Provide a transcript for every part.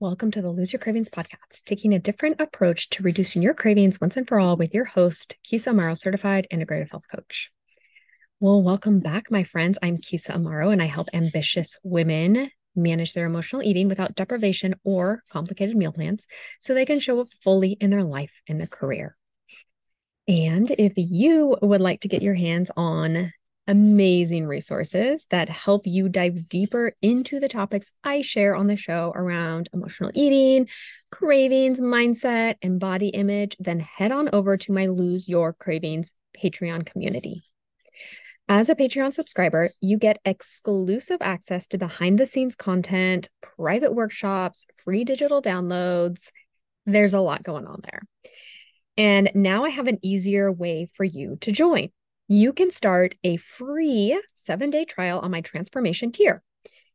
Welcome to the Lose Your Cravings podcast, taking a different approach to reducing your cravings once and for all with your host, Keysa Amaro, certified integrative health coach. Well, welcome back, my friends. I'm Keysa Amaro, and I help ambitious women manage their emotional eating without deprivation or complicated meal plans so they can show up fully in their life and their career. And if you would like to get your hands on amazing resources that help you dive deeper into the topics I share on the show around emotional eating, cravings, mindset, and body image, then head on over to my Lose Your Cravings Patreon community. As a Patreon subscriber, you get exclusive access to behind the scenes content, private workshops, free digital downloads. There's a lot going on there. And now I have an easier way for you to join you can start a free seven day trial on my transformation tier.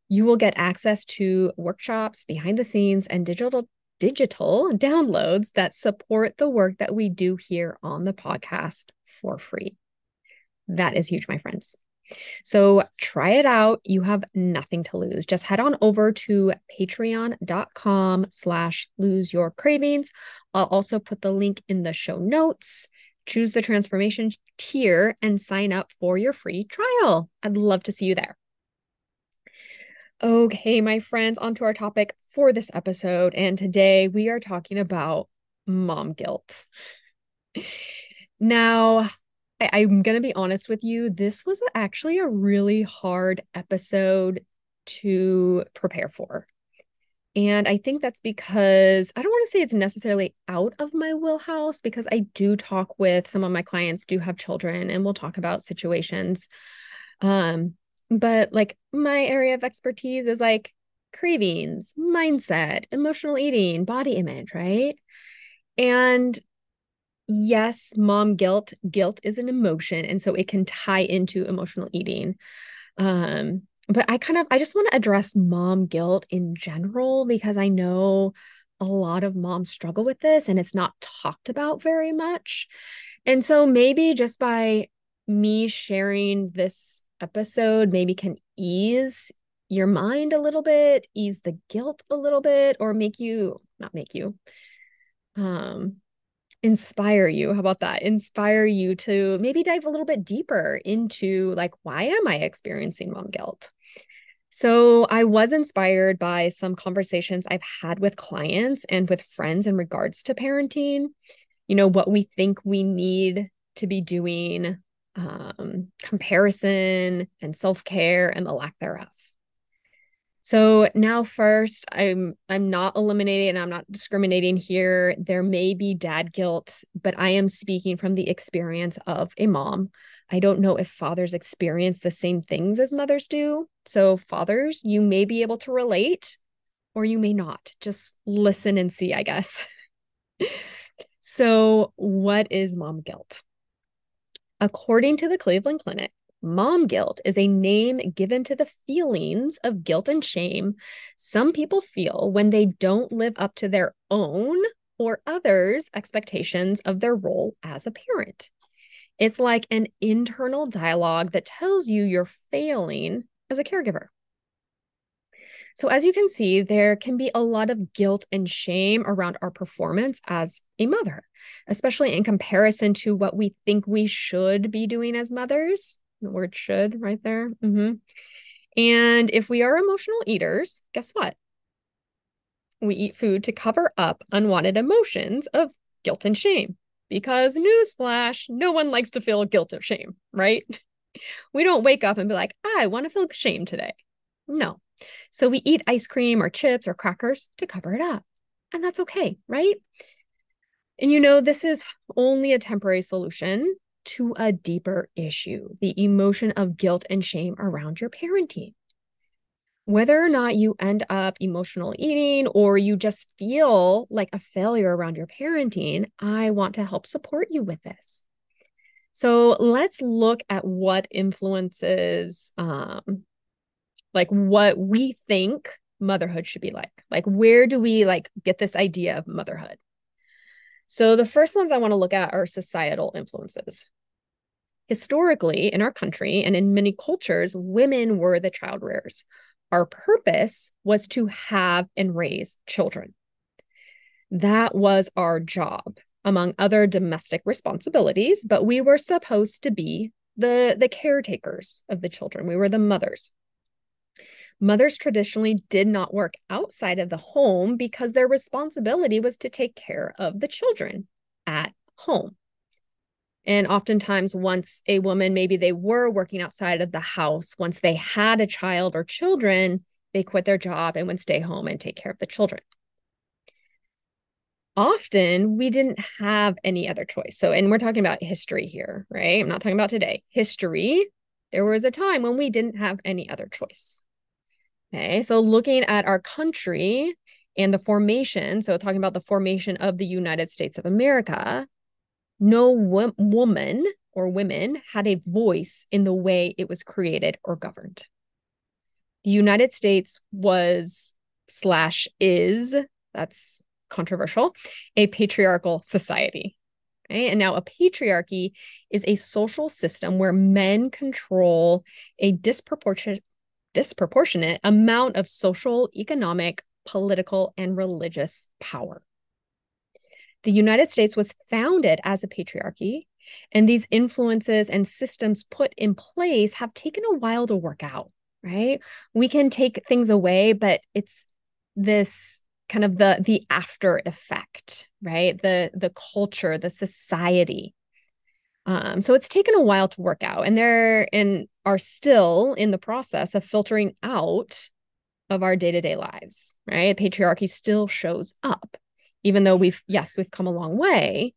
You will get access to workshops, behind the scenes, and digital digital downloads that support the work that we do here on the podcast for free. That is huge, my friends. So try it out. You have nothing to lose. Just head on over to patreon.com slash lose your cravings. I'll also put the link in the show notes choose the transformation tier and sign up for your free trial. I'd love to see you there. Okay, my friends, on to our topic for this episode. And today we are talking about mom guilt. Now, I, am going to be honest with you. This was actually a really hard episode to prepare for. And I think that's because I don't want to say it's necessarily out of my wheelhouse because I do talk with some of my clients do have children and we'll talk about situations. Um, but like my area of expertise is like cravings, mindset, emotional eating, body image, right? And yes, mom guilt, guilt is an emotion and so it can tie into emotional eating. Um, but I kind of I just want to address mom guilt in general because I know a lot of moms struggle with this and it's not talked about very much. And so maybe just by me sharing this episode maybe can ease your mind a little bit, ease the guilt a little bit or make you not make you um inspire you. How about that? Inspire you to maybe dive a little bit deeper into like, why am I experiencing mom guilt? So I was inspired by some conversations I've had with clients and with friends in regards to parenting, you know, what we think we need to be doing, um, comparison and self care and the lack thereof. So now first, I'm I'm not eliminating and I'm not discriminating here. There may be dad guilt, but I am speaking from the experience of a mom. I don't know if fathers experience the same things as mothers do. So fathers, you may be able to relate or you may not. Just listen and see, I guess. so, what is mom guilt? According to the Cleveland Clinic, Mom guilt is a name given to the feelings of guilt and shame some people feel when they don't live up to their own or others' expectations of their role as a parent. It's like an internal dialogue that tells you you're failing as a caregiver. So, as you can see, there can be a lot of guilt and shame around our performance as a mother, especially in comparison to what we think we should be doing as mothers the word should right there. Mm-hmm. And if we are emotional eaters, guess what? We eat food to cover up unwanted emotions of guilt and shame. Because, newsflash, no one likes to feel guilt or shame, right? We don't wake up and be like, I want to feel shame today. No. So we eat ice cream or chips or crackers to cover it up. And that's okay, right? And you know, this is only a temporary solution to a deeper issue the emotion of guilt and shame around your parenting. Whether or not you end up emotional eating or you just feel like a failure around your parenting, I want to help support you with this. So let's look at what influences, um, like what we think motherhood should be like. Like, where do we like get this idea of motherhood? So the first ones I want to look at are societal influences. Historically, in our country and in many cultures, women were the child rearers. Our purpose was to have and raise children. That was our job, among other domestic responsibilities, but we were supposed to be the, the caretakers of the children. We were the mothers. Mothers traditionally did not work outside of the home because their responsibility was to take care of the children at home. And oftentimes, once a woman, maybe they were working outside of the house, once they had a child or children, they quit their job and would stay home and take care of the children. Often, we didn't have any other choice. So, and we're talking about history here, right? I'm not talking about today. History, there was a time when we didn't have any other choice. Okay, so looking at our country and the formation, so talking about the formation of the United States of America, no wo- woman or women had a voice in the way it was created or governed. The United States was slash is, that's controversial, a patriarchal society. Okay? And now a patriarchy is a social system where men control a disproportionate disproportionate amount of social, economic, political, and religious power. The United States was founded as a patriarchy, and these influences and systems put in place have taken a while to work out, right? We can take things away, but it's this kind of the the after effect, right? The the culture, the society. Um, so it's taken a while to work out, and they're and are still in the process of filtering out of our day-to-day lives, right? Patriarchy still shows up even though we've yes we've come a long way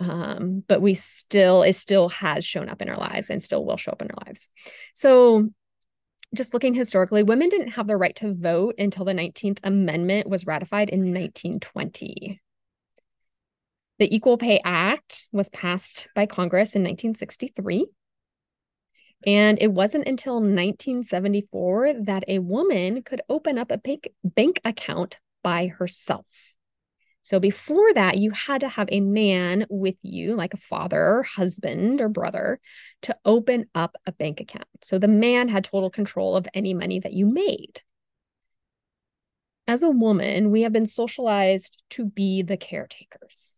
um, but we still it still has shown up in our lives and still will show up in our lives so just looking historically women didn't have the right to vote until the 19th amendment was ratified in 1920 the equal pay act was passed by congress in 1963 and it wasn't until 1974 that a woman could open up a bank, account by herself. So before that, you had to have a man with you, like a father, husband, or brother, to open up a bank account. So the man had total control of any money that you made. As a woman, we have been socialized to be the caretakers,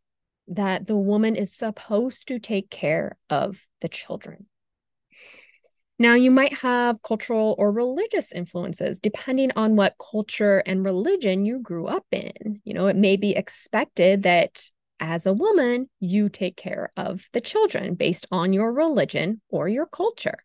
that the woman is supposed to take care of the children. Now, you might have cultural or religious influences depending on what culture and religion you grew up in. You know, it may be expected that as a woman, you take care of the children based on your religion or your culture.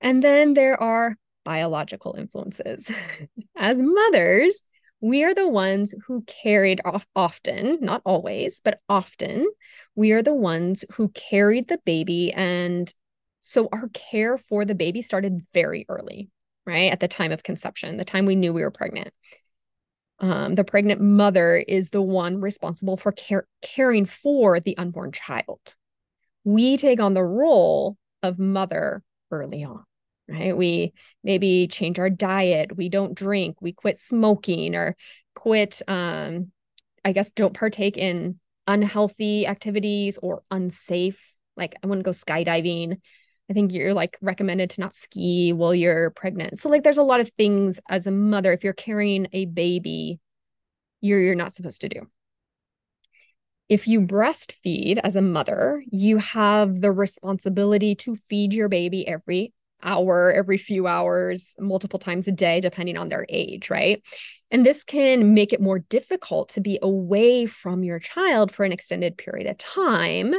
And then there are biological influences. as mothers, we are the ones who carried off often, not always, but often, we are the ones who carried the baby and so our care for the baby started very early, right? At the time of conception, the time we knew we were pregnant. Um, the pregnant mother is the one responsible for care- caring for the unborn child. We take on the role of mother early on, right? We maybe change our diet, we don't drink, we quit smoking or quit, um, I guess, don't partake in unhealthy activities or unsafe. Like I wouldn't go skydiving. I think you're like recommended to not ski while you're pregnant. So like there's a lot of things as a mother if you're carrying a baby you're you're not supposed to do. If you breastfeed as a mother, you have the responsibility to feed your baby every hour, every few hours, multiple times a day depending on their age, right? And this can make it more difficult to be away from your child for an extended period of time,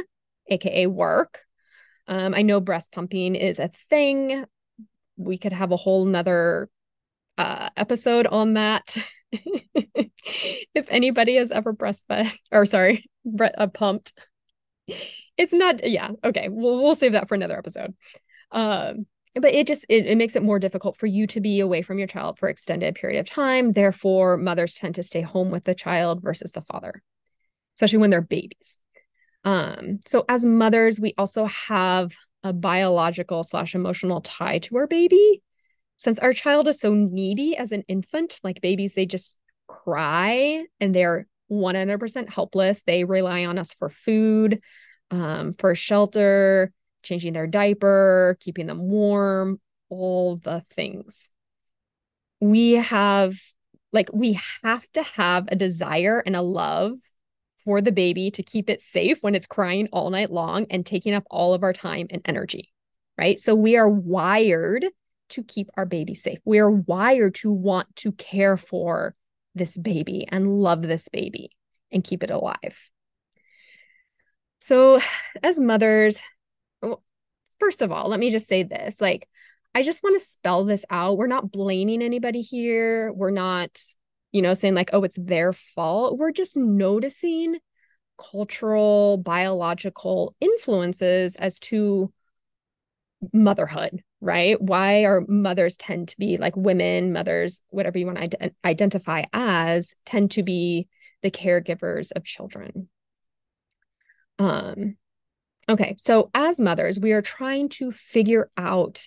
aka work, um, I know breast pumping is a thing. We could have a whole nother uh, episode on that. if anybody has ever breastfed or sorry, bre- uh, pumped, it's not. Yeah, okay. We'll we'll save that for another episode. Um, but it just it, it makes it more difficult for you to be away from your child for extended period of time. Therefore, mothers tend to stay home with the child versus the father, especially when they're babies. Um, so as mothers, we also have a biological slash emotional tie to our baby. Since our child is so needy as an infant, like babies, they just cry and they're 100% helpless. They rely on us for food, um, for shelter, changing their diaper, keeping them warm, all the things. we have like we have to have a desire and a love for the baby to keep it safe when it's crying all night long and taking up all of our time and energy, right? So we are wired to keep our baby safe. We are wired to want to care for this baby and love this baby and keep it alive. So, as mothers, first of all, let me just say this like, I just want to spell this out. We're not blaming anybody here. We're not, you know, saying like, oh, it's their fault. We're just noticing cultural, biological influences as to motherhood, right? Why our mothers tend to be like women, mothers, whatever you want to ident- identify as, tend to be the caregivers of children. Um, okay, so as mothers, we are trying to figure out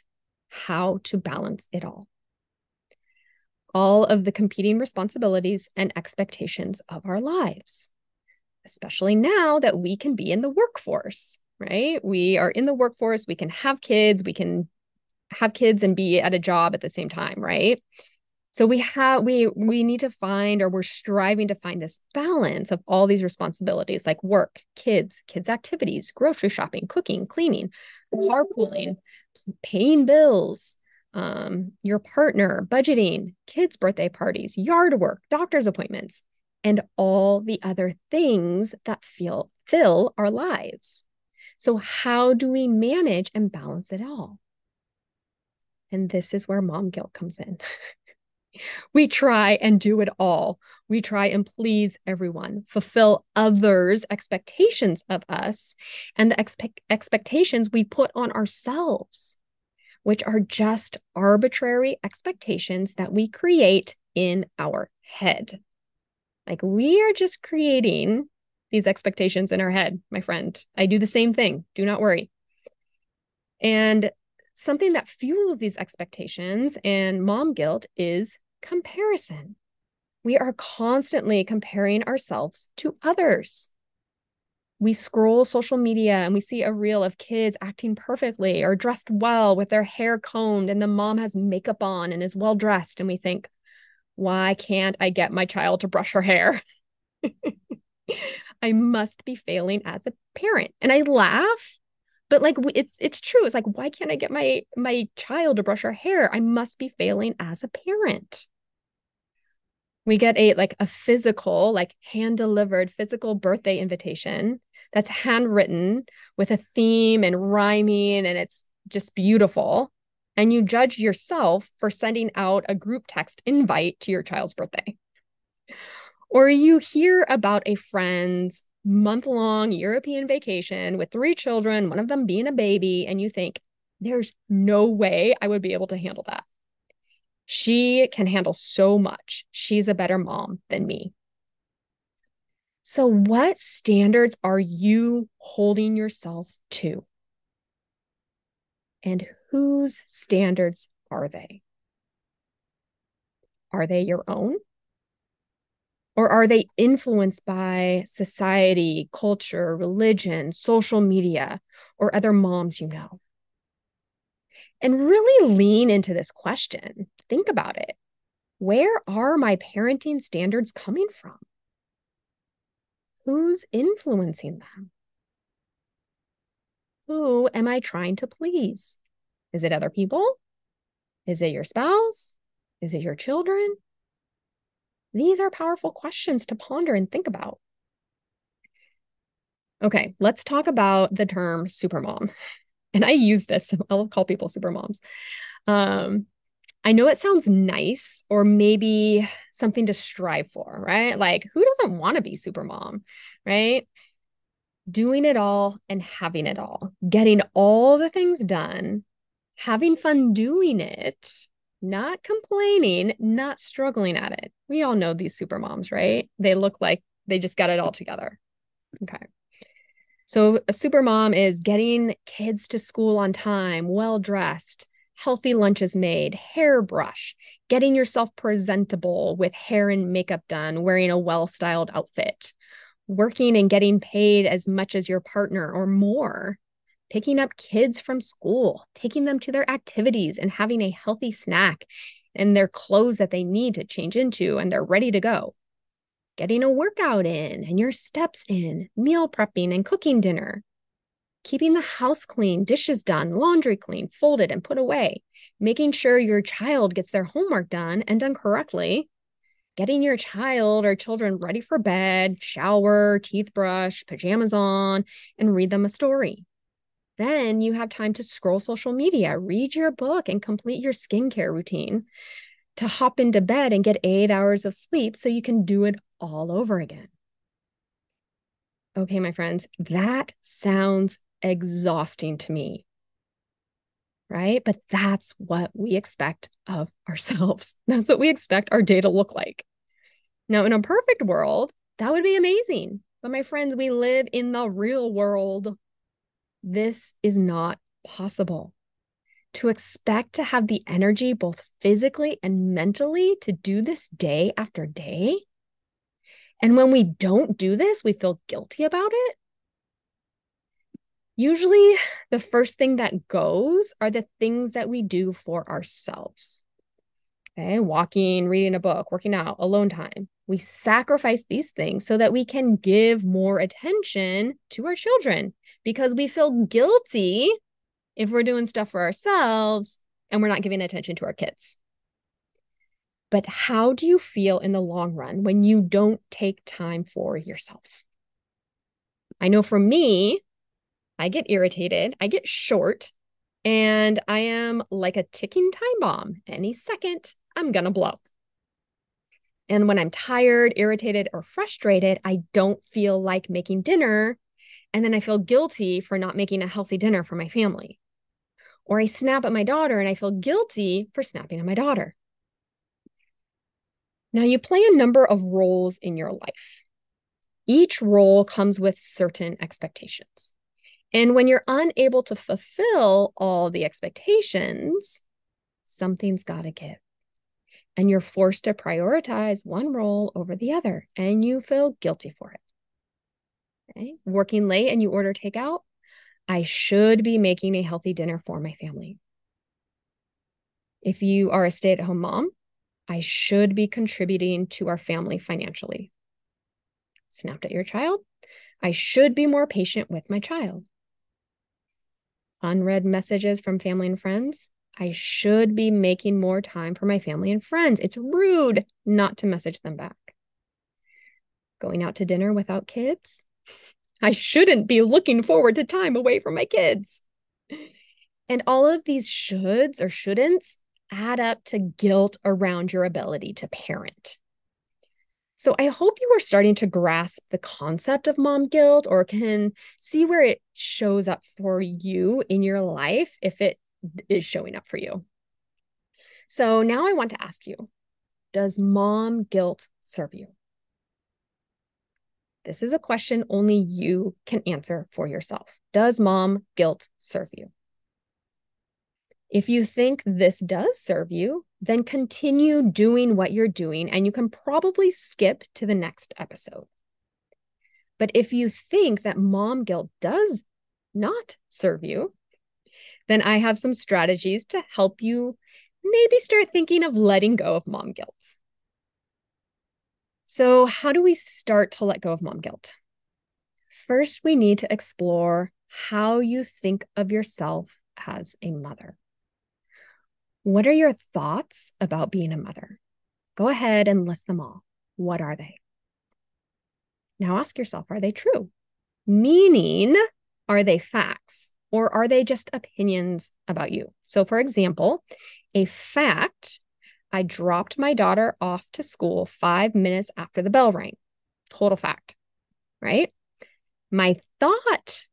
how to balance it all. All of the competing responsibilities and expectations of our lives, especially now that we can be in the workforce, right? We are in the workforce, we can have kids, we can have kids and be at a job at the same time, right? So we have we we need to find or we're striving to find this balance of all these responsibilities like work, kids, kids activities, grocery shopping, cooking, cleaning, carpooling, paying bills, um, your partner, budgeting, kids' birthday parties, yard work, doctor's appointments, and all the other things that feel fill our lives. So, how do we manage and balance it all? And this is where mom guilt comes in. we try and do it all. We try and please everyone, fulfill others' expectations of us and the expe- expectations we put on ourselves, which are just arbitrary expectations that we create in our head. Like we are just creating these expectations in our head, my friend. I do the same thing. Do not worry. And something that fuels these expectations and mom guilt is comparison. We are constantly comparing ourselves to others. We scroll social media and we see a reel of kids acting perfectly or dressed well with their hair combed, and the mom has makeup on and is well dressed. And we think, why can't I get my child to brush her hair? I must be failing as a parent. And I laugh, but like it's it's true. It's like why can't I get my my child to brush her hair? I must be failing as a parent we get a like a physical like hand delivered physical birthday invitation that's handwritten with a theme and rhyming and it's just beautiful and you judge yourself for sending out a group text invite to your child's birthday or you hear about a friend's month long European vacation with three children, one of them being a baby, and you think, there's no way I would be able to handle that. She can handle so much. She's a better mom than me. So, what standards are you holding yourself to? And whose standards are they? Are they your own? Or are they influenced by society, culture, religion, social media, or other moms you know? And really lean into this question think about it. Where are my parenting standards coming from? Who's influencing them? Who am I trying to please? Is it other people? Is it your spouse? Is it your children? These are powerful questions to ponder and think about. Okay, let's talk about the term supermom. And I use this, I'll call people supermoms. Um, I know it sounds nice or maybe something to strive for, right? Like, who doesn't want to be super mom, right? Doing it all and having it all, getting all the things done, having fun doing it, not complaining, not struggling at it. We all know these super moms, right? They look like they just got it all together. Okay. So, a super mom is getting kids to school on time, well dressed, healthy lunches made, hairbrush, getting yourself presentable with hair and makeup done, wearing a well styled outfit, working and getting paid as much as your partner or more, picking up kids from school, taking them to their activities and having a healthy snack, and their clothes that they need to change into and they're ready to go. Getting a workout in and your steps in, meal prepping and cooking dinner. Keeping the house clean, dishes done, laundry clean, folded and put away. Making sure your child gets their homework done and done correctly. Getting your child or children ready for bed, shower, teeth brush, pajamas on, and read them a story. Then you have time to scroll social media, read your book, and complete your skincare routine to hop into bed and get eight hours of sleep so you can do it all over again. Okay, my friends, that sounds exhausting to me. Right? But that's what we expect of ourselves. That's what we expect our day to look like. Now, in a perfect world, that would be amazing. But my friends, we live in the real world this is not possible. To expect to have the energy, both physically and mentally, to do this day after day. And when we don't do this, we feel guilty about it. Usually, the first thing that goes are the things that we do for ourselves. Okay, walking, reading a book, working out, alone time. We sacrifice these things so that we can give more attention to our children because we feel guilty if we're doing stuff for ourselves and we're not giving attention to our kids. But how do you feel in the long run when you don't take time for yourself? I know for me, I get irritated, I get short, and I am like a ticking time bomb. Any second, I'm going to blow. And when I'm tired, irritated, or frustrated, I don't feel like making dinner. And then I feel guilty for not making a healthy dinner for my family. Or I snap at my daughter and I feel guilty for snapping at my daughter. Now, you play a number of roles in your life. Each role comes with certain expectations. And when you're unable to fulfill all the expectations, something's got to give and you're forced to prioritize one role over the other and you feel guilty for it. Okay. Working late and you order takeout, I should be making a healthy dinner for my family. If you are a stay at home mom, I should be contributing to our family financially. Snapped at your child, I should be more patient with my child. Unread messages from family and friends, I should be making more time for my family and friends. It's rude not to message them back. Going out to dinner without kids? I shouldn't be looking forward to time away from my kids. And all of these shoulds or shouldn'ts add up to guilt around your ability to parent. So I hope you are starting to grasp the concept of mom guilt or can see where it shows up for you in your life if it is showing up for you. So now I want to ask you Does mom guilt serve you? This is a question only you can answer for yourself. Does mom guilt serve you? If you think this does serve you, then continue doing what you're doing and you can probably skip to the next episode. But if you think that mom guilt does not serve you, then I have some strategies to help you maybe start thinking of letting go of mom guilt. So, how do we start to let go of mom guilt? First, we need to explore how you think of yourself as a mother. What are your thoughts about being a mother? Go ahead and list them all. What are they? Now ask yourself are they true? Meaning, are they facts? or are they just opinions about you? So, for example, a fact I dropped my daughter off to school five minutes after the bell rang. Total fact, right? My thought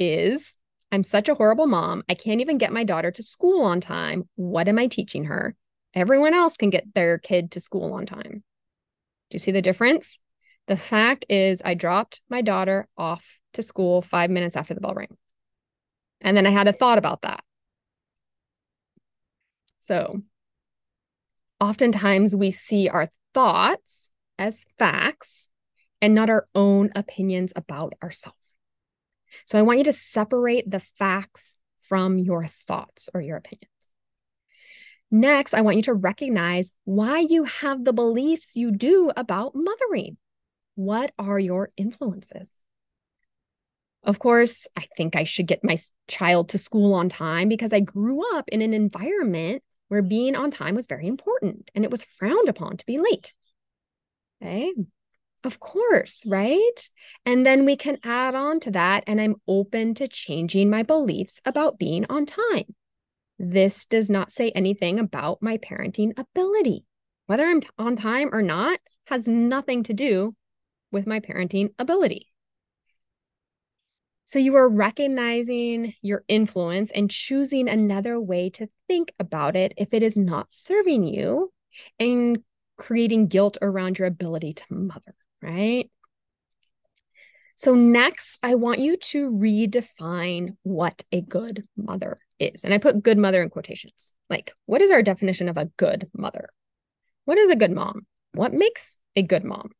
is I'm such a horrible mom. I can't even get my daughter to school on time. What am I teaching her? Everyone else can get their kid to school on time. Do you see the difference? The fact is, I dropped my daughter off to school five minutes after the bell rang. And then I had a thought about that. So oftentimes we see our thoughts as facts and not our own opinions about ourselves. So I want you to separate the facts from your thoughts or your opinions. Next, I want you to recognize why you have the beliefs you do about mothering. What are your influences? Of course, I think I should get my child to school on time because I grew up in an environment where being on time was very important and it was frowned upon to be late. Okay. Of course, right? And then we can add on to that, and I'm open to changing my beliefs about being on time. This does not say anything about my parenting ability. Whether I'm on time or not has nothing to do with my parenting ability. So you are recognizing your influence and choosing another way to think about it if it is not serving you and creating guilt around your ability to mother, right? So, next, I want you to redefine what a good mother is. And I put good mother in quotations. Like, what is our definition of a good mother? What is a good mom? What makes a good mom?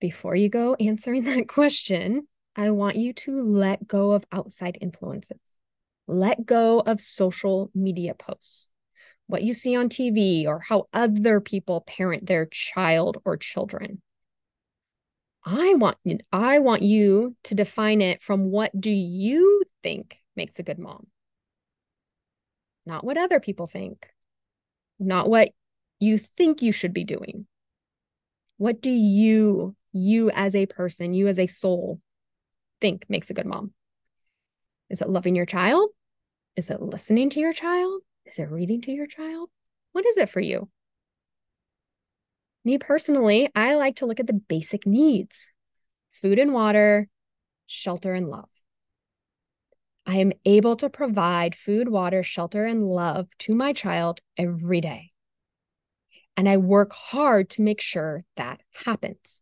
Before you go answering that question, I want you to let go of outside influences. Let go of social media posts, what you see on TV, or how other people parent their child or children. I want I want you to define it from what do you think makes a good mom? Not what other people think. Not what you think you should be doing. What do you you as a person, you as a soul think makes a good mom? Is it loving your child? Is it listening to your child? Is it reading to your child? What is it for you? Me personally, I like to look at the basic needs food and water, shelter and love. I am able to provide food, water, shelter, and love to my child every day. And I work hard to make sure that happens.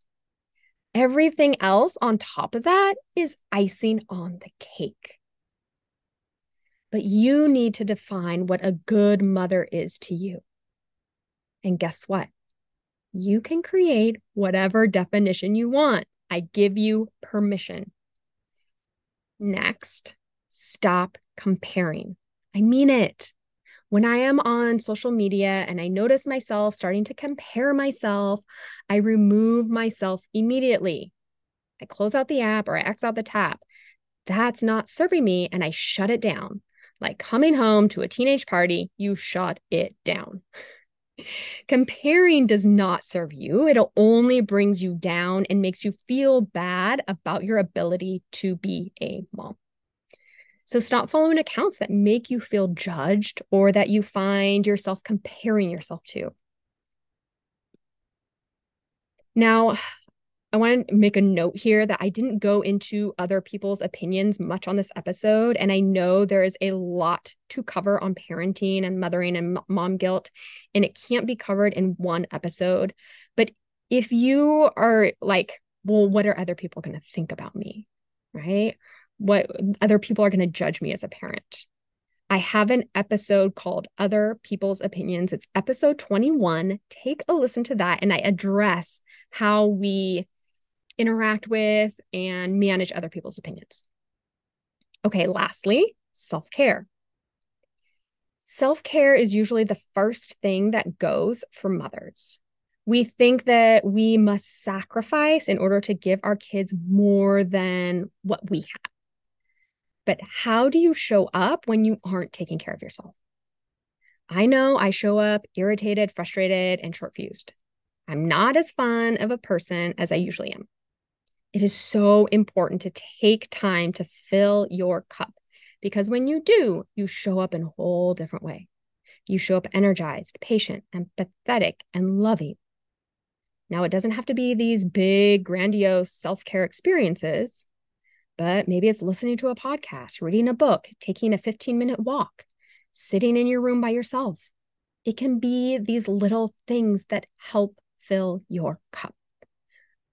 Everything else on top of that is icing on the cake. But you need to define what a good mother is to you. And guess what? You can create whatever definition you want. I give you permission. Next, stop comparing. I mean it when I am on social media and I notice myself starting to compare myself, I remove myself immediately. I close out the app or I X out the tap. That's not serving me and I shut it down. Like coming home to a teenage party, you shut it down. Comparing does not serve you. It only brings you down and makes you feel bad about your ability to be a mom. So stop following accounts that make you feel judged or that you find yourself comparing yourself to. Now, I want to make a note here that I didn't go into other people's opinions much on this episode. And I know there is a lot to cover on parenting and mothering and mom guilt, and it can't be covered in one episode. But if you are like, well, what are other people going to think about me? Right? what other people are going to judge me as a parent. I have an episode called Other People's Opinions. It's episode 21. Take a listen to that, and I address how we interact with and manage other people's opinions. Okay, lastly, self care. Self care is usually the first thing that goes for mothers. We think that we must sacrifice in order to give our kids more than what we have. But how do you show up when you aren't taking care of yourself? I know I show up irritated, frustrated, and short fused. I'm not as fun of a person as I usually am. It is so important to take time to fill your cup because when you do, you show up in a whole different way. You show up energized, patient, empathetic, and loving. Now, it doesn't have to be these big, grandiose self care experiences but maybe it's listening to a podcast, reading a book, taking a 15 minute walk, sitting in your room by yourself. It can be these little things that help fill your cup.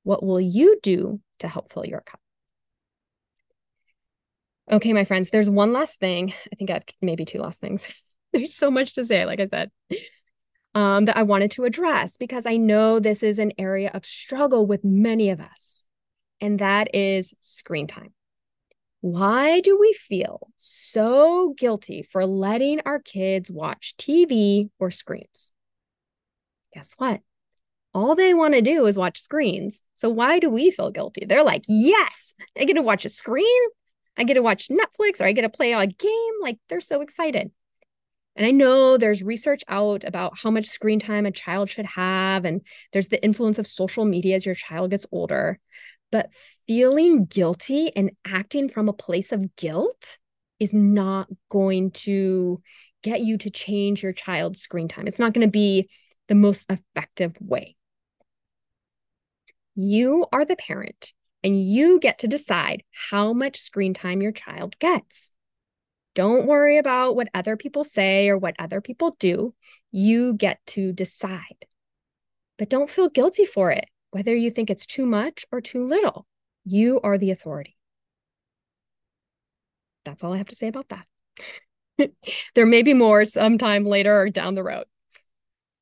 What will you do to help fill your cup? Okay, my friends, there's one last thing. I think I have maybe two last things. there's so much to say, like I said, um, that I wanted to address because I know this is an area of struggle with many of us, and that is screen time Why do we feel so guilty for letting our kids watch TV or screens? Guess what? All they want to do is watch screens. So why do we feel guilty? They're like, yes, I get to watch a screen. I get to watch Netflix or I get to play a game. Like they're so excited. And I know there's research out about how much screen time a child should have, and there's the influence of social media as your child gets older. But feeling guilty and acting from a place of guilt is not going to get you to change your child's screen time. It's not going to be the most effective way. You are the parent and you get to decide how much screen time your child gets. Don't worry about what other people say or what other people do. You get to decide. But don't feel guilty for it whether you think it's too much or too little. You are the authority. That's all I have to say about that. there may be more sometime later or down the road.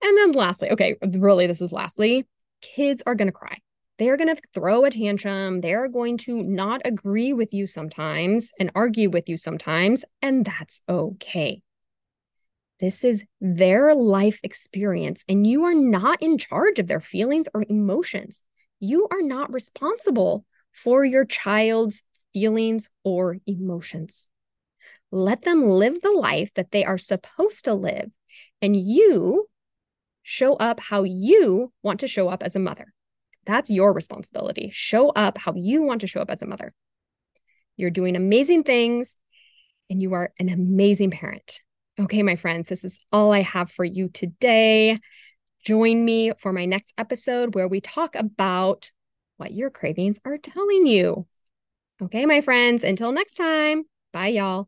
And then lastly, okay, really, this is lastly, kids are going to cry. They're going to throw a tantrum. They're going to not agree with you sometimes and argue with you sometimes, and that's okay. This is their life experience, and you are not in charge of their feelings or emotions. You are not responsible for your child's feelings or emotions. Let them live the life that they are supposed to live, and you show up how you want to show up as a mother. That's your responsibility. Show up how you want to show up as a mother. You're doing amazing things, and you are an amazing parent. Okay, my friends, this is all I have for you today. Join me for my next episode where we talk about what your cravings are telling you. Okay, my friends, until next time, bye, y'all.